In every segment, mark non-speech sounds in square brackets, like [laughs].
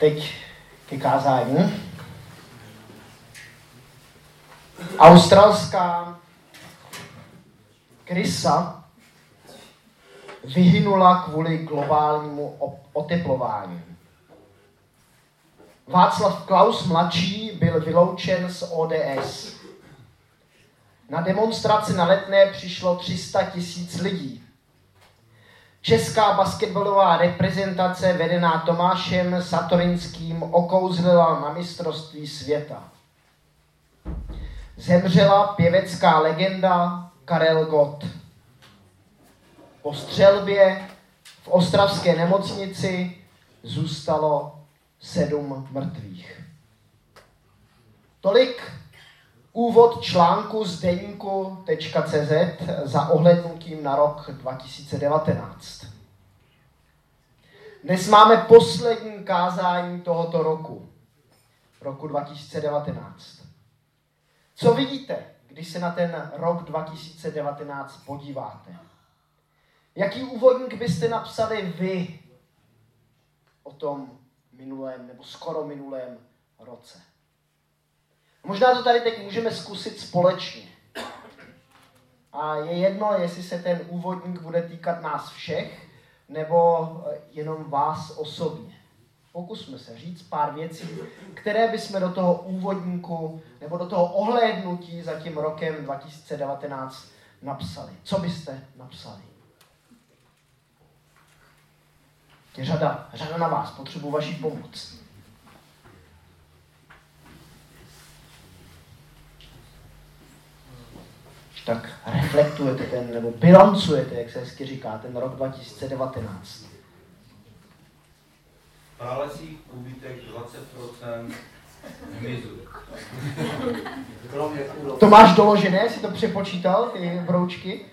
teď ke kázání. Australská krysa vyhynula kvůli globálnímu oteplování. Václav Klaus mladší byl vyloučen z ODS. Na demonstraci na letné přišlo 300 tisíc lidí. Česká basketbalová reprezentace vedená Tomášem Satorinským okouzlila na mistrovství světa. Zemřela pěvecká legenda Karel Gott. Po střelbě v ostravské nemocnici zůstalo sedm mrtvých. Tolik úvod článku z deníku.cz za ohlednutím na rok 2019. Dnes máme poslední kázání tohoto roku, roku 2019. Co vidíte, když se na ten rok 2019 podíváte? Jaký úvodník byste napsali vy o tom minulém nebo skoro minulém roce? Možná to tady teď můžeme zkusit společně. A je jedno, jestli se ten úvodník bude týkat nás všech, nebo jenom vás osobně. Pokusme se říct pár věcí, které bychom do toho úvodníku nebo do toho ohlédnutí za tím rokem 2019 napsali. Co byste napsali? Je řada, řada na vás, potřebuji vaší pomoc. Tak reflektujete ten, nebo bilancujete, jak se hezky říká, ten rok 2019. Pralesí kubitek 20% hmyzu. [laughs] To máš doložené, jsi to přepočítal, ty broučky?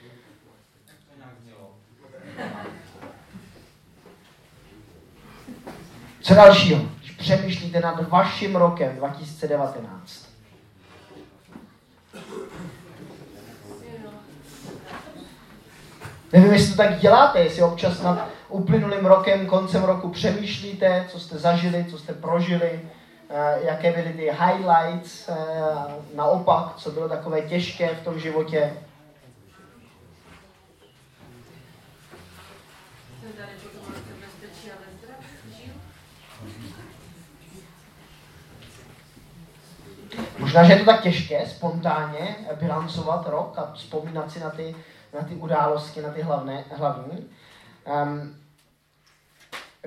Co dalšího? Když přemýšlíte nad vaším rokem 2019. Nevím, jestli to tak děláte, jestli občas nad uplynulým rokem, koncem roku přemýšlíte, co jste zažili, co jste prožili, eh, jaké byly ty highlights, eh, naopak, co bylo takové těžké v tom životě. Možná, že je to tak těžké spontánně bilancovat rok a vzpomínat si na ty na ty události, na ty hlavné, hlavní. Um,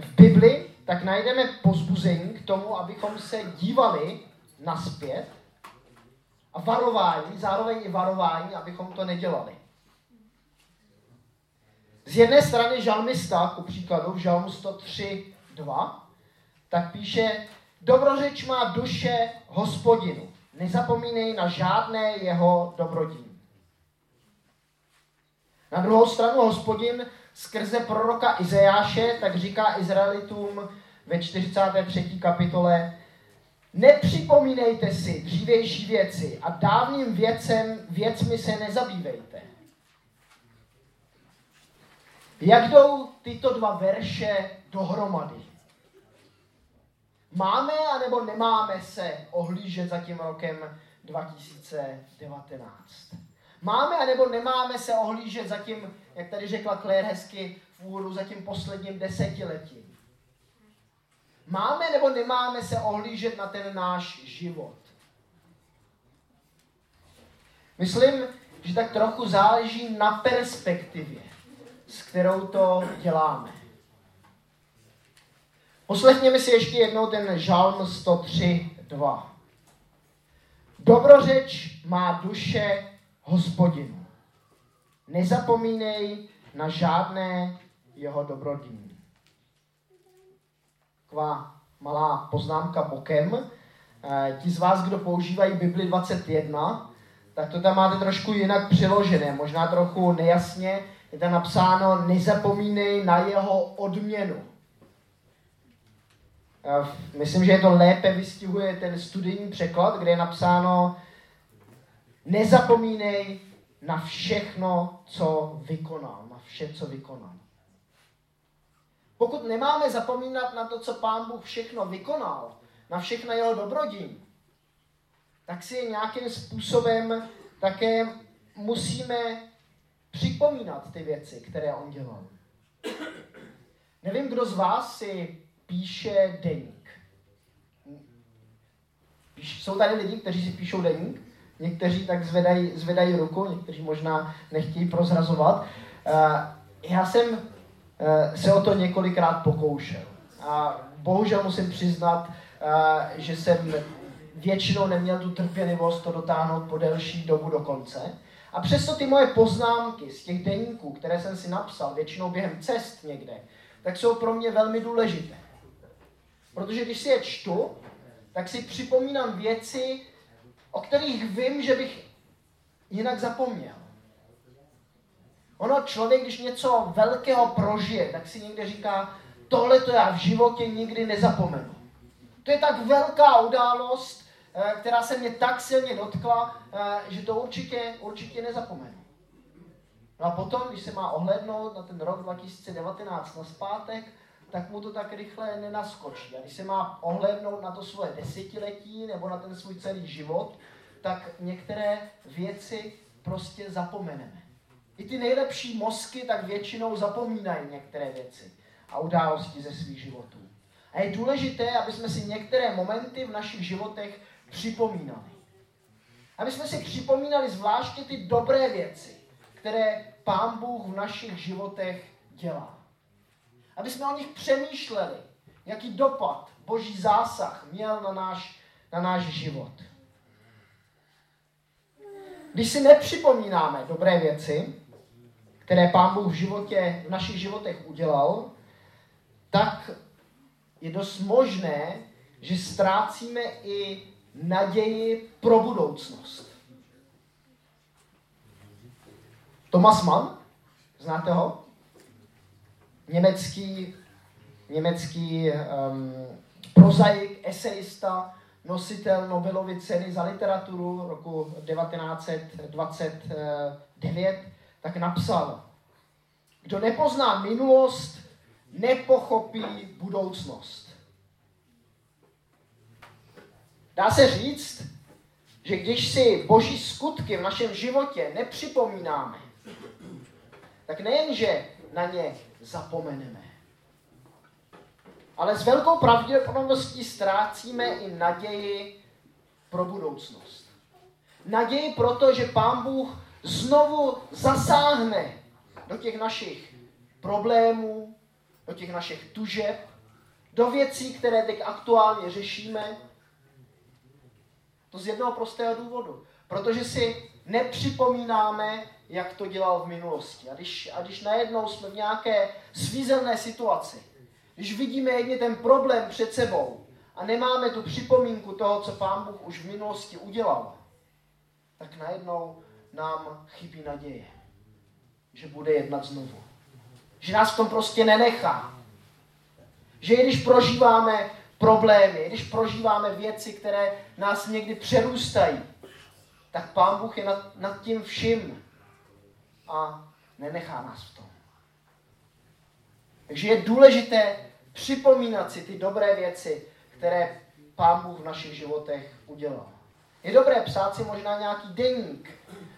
v Bibli tak najdeme pozbuzení k tomu, abychom se dívali naspět a varování, zároveň i varování, abychom to nedělali. Z jedné strany žalmista, ku příkladu v žalmu 103.2, tak píše, dobrořeč má duše hospodinu, nezapomínej na žádné jeho dobrodiny. Na druhou stranu hospodin skrze proroka Izajáše tak říká Izraelitům ve 43. kapitole Nepřipomínejte si dřívější věci a dávným věcem, věcmi se nezabývejte. Jak jdou tyto dva verše dohromady? Máme anebo nemáme se ohlížet za tím rokem 2019? Máme anebo nemáme se ohlížet za tím, jak tady řekla Claire hezky v úvodu, za tím posledním desetiletím? Máme nebo nemáme se ohlížet na ten náš život? Myslím, že tak trochu záleží na perspektivě, s kterou to děláme. Poslechněme si ještě jednou ten žalm 103.2. Dobrořeč má duše hospodinu. Nezapomínej na žádné jeho dobrodíny. Taková malá poznámka bokem. Eh, ti z vás, kdo používají Bibli 21, tak to tam máte trošku jinak přiložené, možná trochu nejasně. Je tam napsáno, nezapomínej na jeho odměnu. Eh, myslím, že je to lépe vystihuje ten studijní překlad, kde je napsáno, Nezapomínej na všechno, co vykonal, na vše, co vykonal. Pokud nemáme zapomínat na to, co Pán Bůh všechno vykonal, na všechno jeho dobrodí, tak si nějakým způsobem také musíme připomínat ty věci, které on dělal. Nevím, kdo z vás si píše deník. Jsou tady lidi, kteří si píšou deník? Někteří tak zvedají, zvedají ruku, někteří možná nechtějí prozrazovat. Uh, já jsem uh, se o to několikrát pokoušel. A bohužel musím přiznat, uh, že jsem většinou neměl tu trpělivost to dotáhnout po delší dobu do konce. A přesto ty moje poznámky z těch deníků, které jsem si napsal, většinou během cest někde, tak jsou pro mě velmi důležité. Protože když si je čtu, tak si připomínám věci, o kterých vím, že bych jinak zapomněl. Ono člověk, když něco velkého prožije, tak si někde říká, tohle to já v životě nikdy nezapomenu. To je tak velká událost, eh, která se mě tak silně dotkla, eh, že to určitě, určitě nezapomenu. No a potom, když se má ohlednout na ten rok 2019 na zpátek, tak mu to tak rychle nenaskočí. A když se má ohlednout na to svoje desetiletí nebo na ten svůj celý život, tak některé věci prostě zapomeneme. I ty nejlepší mozky tak většinou zapomínají některé věci a události ze svých životů. A je důležité, aby jsme si některé momenty v našich životech připomínali. Aby jsme si připomínali zvláště ty dobré věci, které Pán Bůh v našich životech dělá. Aby jsme o nich přemýšleli, jaký dopad Boží zásah měl na náš, na náš život. Když si nepřipomínáme dobré věci, které Pán Bůh v, životě, v našich životech udělal, tak je dost možné, že ztrácíme i naději pro budoucnost. Thomas Mann, znáte ho? Německý, německý um, prozaik, esejista, nositel Nobelovy ceny za literaturu roku 1929, tak napsal, kdo nepozná minulost, nepochopí budoucnost. Dá se říct, že když si boží skutky v našem životě nepřipomínáme, tak nejenže na ně zapomeneme, ale s velkou pravděpodobností ztrácíme i naději pro budoucnost. Naději proto, že Pán Bůh znovu zasáhne do těch našich problémů, do těch našich tužeb, do věcí, které teď aktuálně řešíme. To z jednoho prostého důvodu. Protože si nepřipomínáme, jak to dělal v minulosti. A když, a když najednou jsme v nějaké svízelné situaci, když vidíme jedně ten problém před sebou a nemáme tu připomínku toho, co Pán Bůh už v minulosti udělal, tak najednou nám chybí naděje, že bude jednat znovu. Že nás v tom prostě nenechá. Že i když prožíváme problémy, i když prožíváme věci, které nás někdy přerůstají, tak Pán Bůh je nad, nad tím vším a nenechá nás v tom. Takže je důležité připomínat si ty dobré věci, které Pán Bůh v našich životech udělal. Je dobré psát si možná nějaký denník.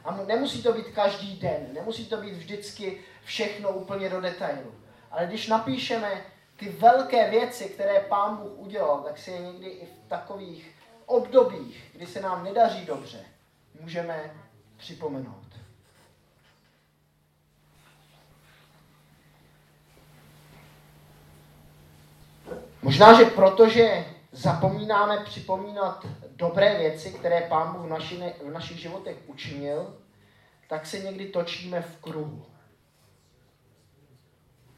A nemusí to být každý den, nemusí to být vždycky všechno úplně do detailu. Ale když napíšeme ty velké věci, které Pán Bůh udělal, tak si je někdy i v takových obdobích, kdy se nám nedaří dobře, můžeme připomenout. Možná, že protože zapomínáme připomínat dobré věci, které Pán Bůh v, naši, v našich životech učinil, tak se někdy točíme v kruhu.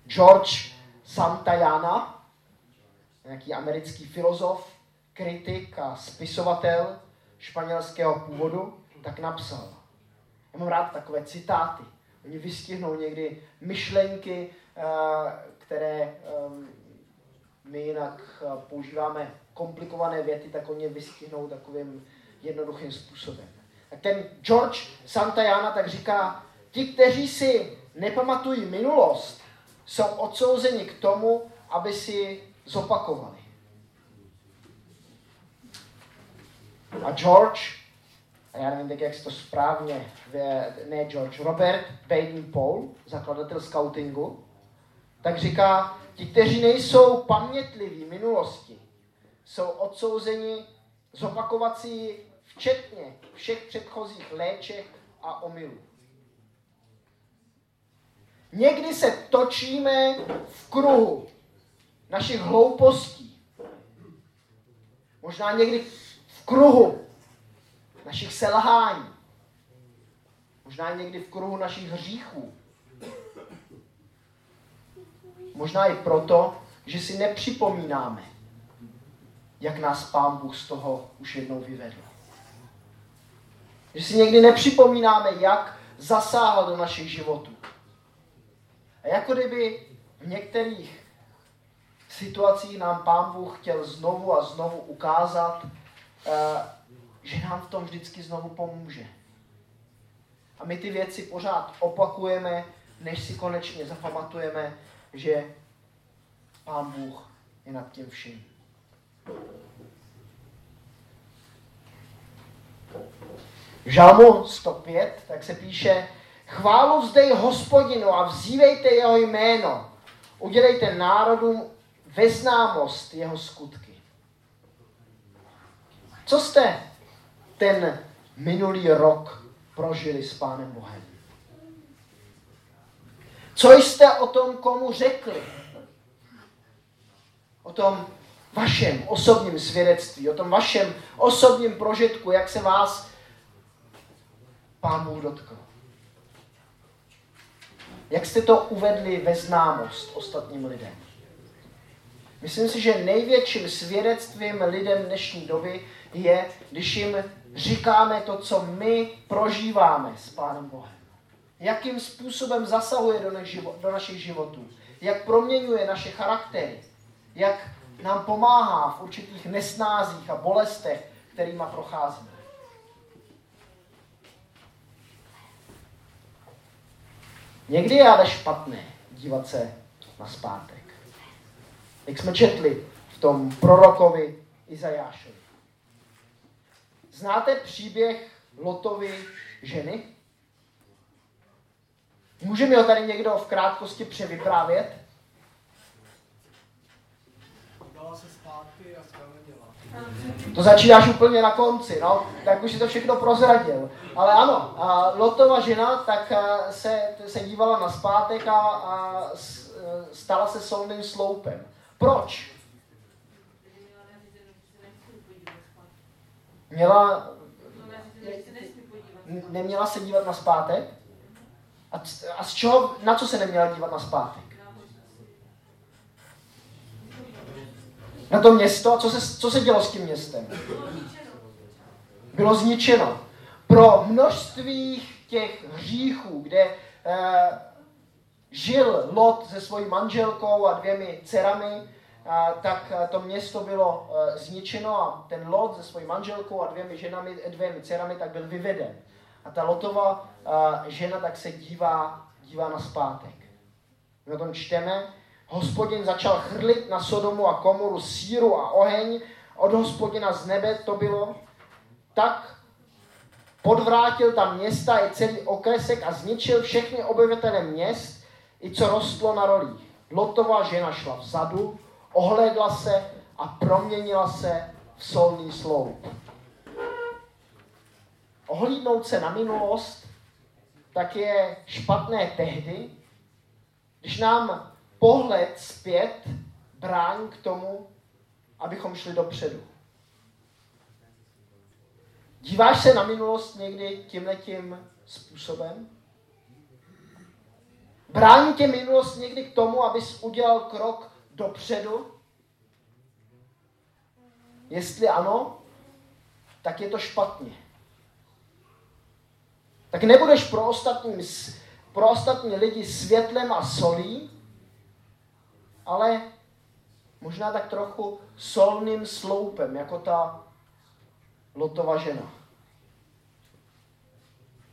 George Santayana, nějaký americký filozof, kritik a spisovatel španělského původu, tak napsal. Já mám rád takové citáty. Oni vystihnou někdy myšlenky, eh, které ehm, my jinak eh, používáme komplikované věty, tak oni vystihnou takovým jednoduchým způsobem. Tak ten George Santayana tak říká, ti, kteří si nepamatují minulost, jsou odsouzeni k tomu, aby si zopakovali. A George, já nevím tak, jak se to správně, ne George, Robert Baden Paul, zakladatel scoutingu, tak říká, ti, kteří nejsou pamětliví minulosti, jsou odsouzeni zopakovat si včetně všech předchozích léček a omylů. Někdy se točíme v kruhu našich hloupostí. Možná někdy v kruhu našich selhání. Možná někdy v kruhu našich hříchů. Možná i proto, že si nepřipomínáme, jak nás Pán Bůh z toho už jednou vyvedl. Že si někdy nepřipomínáme, jak zasáhl do našich životů. A jako kdyby v některých situacích nám Pán Bůh chtěl znovu a znovu ukázat, eh, že nám v tom vždycky znovu pomůže. A my ty věci pořád opakujeme, než si konečně zapamatujeme, že Pán Bůh je nad tím vším. V Žalmu 105, tak se píše, chválu vzdej hospodinu a vzívejte jeho jméno. Udělejte národům ve známost jeho skutky. Co jste ten minulý rok prožili s Pánem Bohem? Co jste o tom komu řekli? O tom vašem osobním svědectví, o tom vašem osobním prožitku, jak se vás Pán Bůh dotkl. Jak jste to uvedli ve známost ostatním lidem? Myslím si, že největším svědectvím lidem dnešní doby je, když jim říkáme to, co my prožíváme s Pánem Bohem. Jakým způsobem zasahuje do, do našich životů. Jak proměňuje naše charaktery. Jak nám pomáhá v určitých nesnázích a bolestech, kterýma procházíme. Někdy je ale špatné dívat se na zpátek. Jak jsme četli v tom prorokovi Izajášovi. Znáte příběh Lotovy ženy? Může mi ho tady někdo v krátkosti převyprávět? To začínáš úplně na konci, no, tak už si to všechno prozradil. Ale ano, a Lotova žena tak se, se dívala na zpátek a, a stala se solným sloupem. Proč? Měla, neměla se dívat na zpátek? A, a z čeho, na co se neměla dívat na zpátek? Na to město? Co se, co se dělo s tím městem? Bylo zničeno. Pro množství těch hříchů, kde eh, žil Lot se svojí manželkou a dvěmi dcerami, tak to město bylo uh, zničeno a ten Lot se svojí manželkou a dvěmi ženami, dvěmi dcerami tak byl vyveden. A ta Lotova žena tak se dívá, dívá na zpátek. My o tom čteme. Hospodin začal chrlit na Sodomu a Komoru síru a oheň. Od hospodina z nebe to bylo. Tak podvrátil tam města i celý okresek a zničil všechny obyvatele měst, i co rostlo na rolích. Lotová žena šla vzadu, ohlédla se a proměnila se v solný sloup. Ohlídnout se na minulost tak je špatné tehdy, když nám pohled zpět brání k tomu, abychom šli dopředu. Díváš se na minulost někdy tímhletím způsobem? Brání tě minulost někdy k tomu, abys udělal krok dopředu? Jestli ano, tak je to špatně. Tak nebudeš pro ostatní, pro ostatní lidi světlem a solí, ale možná tak trochu solným sloupem, jako ta Lotova žena.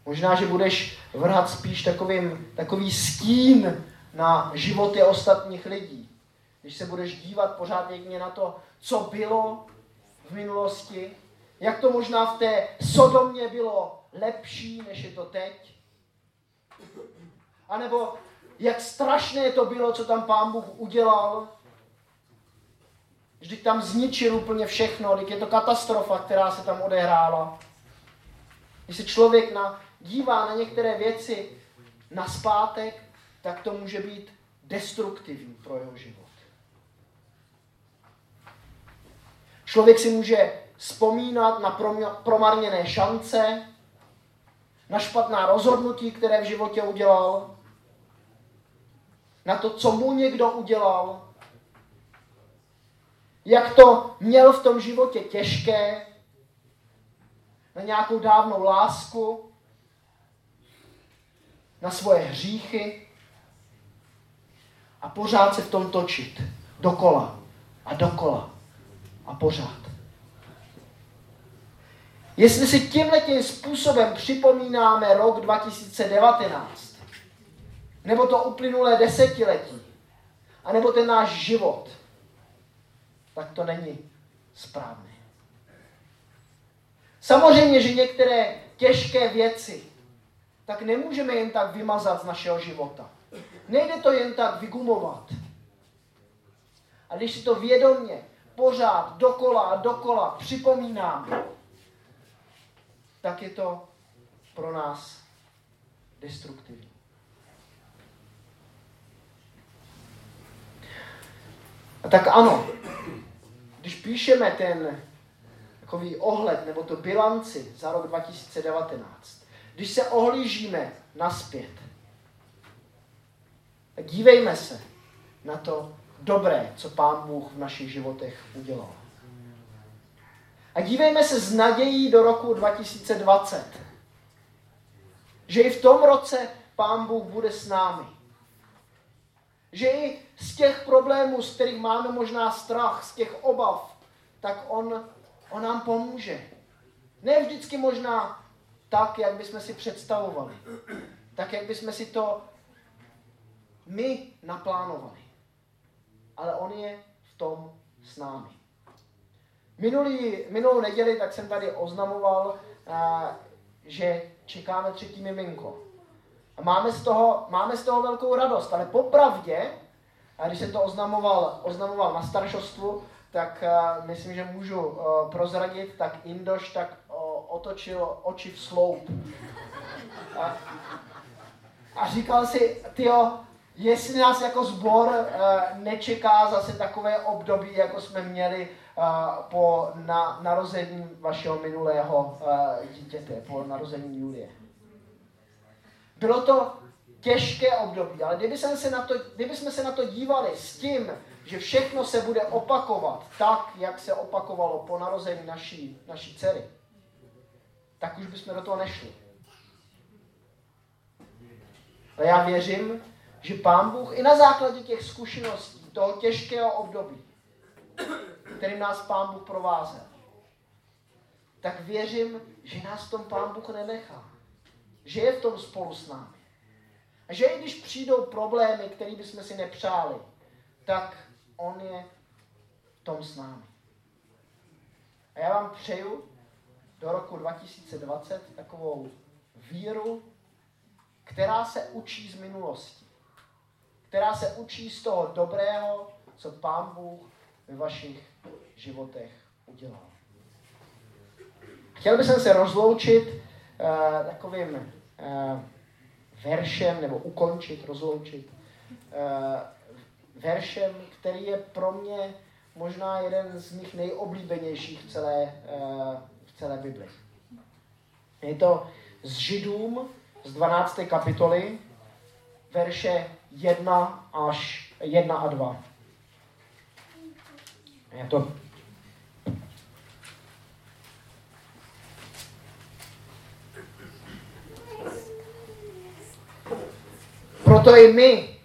Možná, že budeš vrhat spíš takovým, takový stín na životy ostatních lidí když se budeš dívat pořád někde na to, co bylo v minulosti, jak to možná v té Sodomě bylo lepší, než je to teď. A nebo jak strašné to bylo, co tam pán Bůh udělal. Vždyť tam zničil úplně všechno, když je to katastrofa, která se tam odehrála. Když se člověk na, dívá na některé věci na zpátek, tak to může být destruktivní pro jeho život. Člověk si může vzpomínat na promarněné šance, na špatná rozhodnutí, které v životě udělal, na to, co mu někdo udělal, jak to měl v tom životě těžké, na nějakou dávnou lásku, na svoje hříchy a pořád se v tom točit. Dokola a dokola a pořád. Jestli si tímhle způsobem připomínáme rok 2019, nebo to uplynulé desetiletí, anebo ten náš život, tak to není správné. Samozřejmě, že některé těžké věci tak nemůžeme jen tak vymazat z našeho života. Nejde to jen tak vygumovat. A když si to vědomě pořád dokola a dokola připomínáme, tak je to pro nás destruktivní. A tak ano, když píšeme ten takový ohled nebo to bilanci za rok 2019, když se ohlížíme naspět, tak dívejme se na to dobré, co Pán Bůh v našich životech udělal. A dívejme se s nadějí do roku 2020. Že i v tom roce Pán Bůh bude s námi. Že i z těch problémů, z kterých máme možná strach, z těch obav, tak On, on nám pomůže. Ne vždycky možná tak, jak bychom si představovali. Tak, jak bychom si to my naplánovali. Ale On je v tom s námi. Minulý, minulou neděli tak jsem tady oznamoval, a, že čekáme třetí miminko. A máme z, toho, máme z toho velkou radost, ale popravdě, a když jsem to oznamoval, oznamoval na staršostvu, tak uh, myslím, že můžu uh, prozradit, tak Indoš tak uh, otočil oči v sloup. A, a říkal si, tyjo, jestli nás jako sbor uh, nečeká zase takové období, jako jsme měli uh, po na, narození vašeho minulého uh, dítěte, po narození Julie. Bylo to těžké období, ale kdyby jsme se na to, kdyby jsme se na to dívali s tím, že všechno se bude opakovat tak, jak se opakovalo po narození naší, naší dcery, tak už bychom do toho nešli. Ale já věřím, že Pán Bůh i na základě těch zkušeností, toho těžkého období, kterým nás Pán Bůh provázel, tak věřím, že nás v tom Pán Bůh nenechá. Že je v tom spolu s námi. A že i když přijdou problémy, které bychom si nepřáli, tak On je v tom s námi. A já vám přeju do roku 2020 takovou víru, která se učí z minulosti. Která se učí z toho dobrého, co Pán Bůh ve vašich životech udělal. Chtěl bych se rozloučit uh, takovým uh, veršem, nebo ukončit, rozloučit, uh, veršem, který je pro mě možná jeden z mých nejoblíbenějších v celé, uh, v celé Bibli. Je to z Židům z 12. kapitoly, verše 1 až 1 a 2. Je to Proto i my,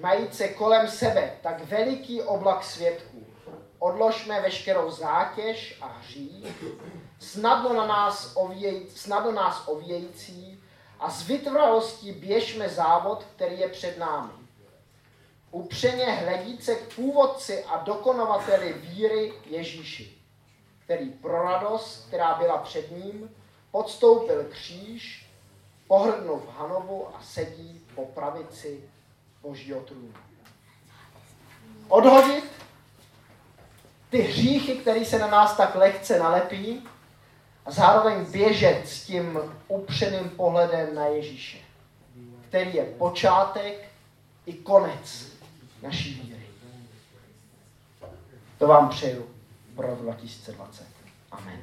majíce kolem sebe tak veliký oblak svědků, odložme veškerou zátěž a hřích, snadno, na nás, ověj, snadno nás ovějící a s vytrvalostí běžme závod, který je před námi. upřeně hledíce k původci a dokonovateli víry Ježíši, který pro radost, která byla před ním, podstoupil kříž, pohrdnul v Hanovu a sedí po pravici Božího trůnu. Odhodit ty hříchy, které se na nás tak lehce nalepí a zároveň běžet s tím upřeným pohledem na Ježíše, který je počátek i konec naší víry. To vám přeju pro 2020. Amen.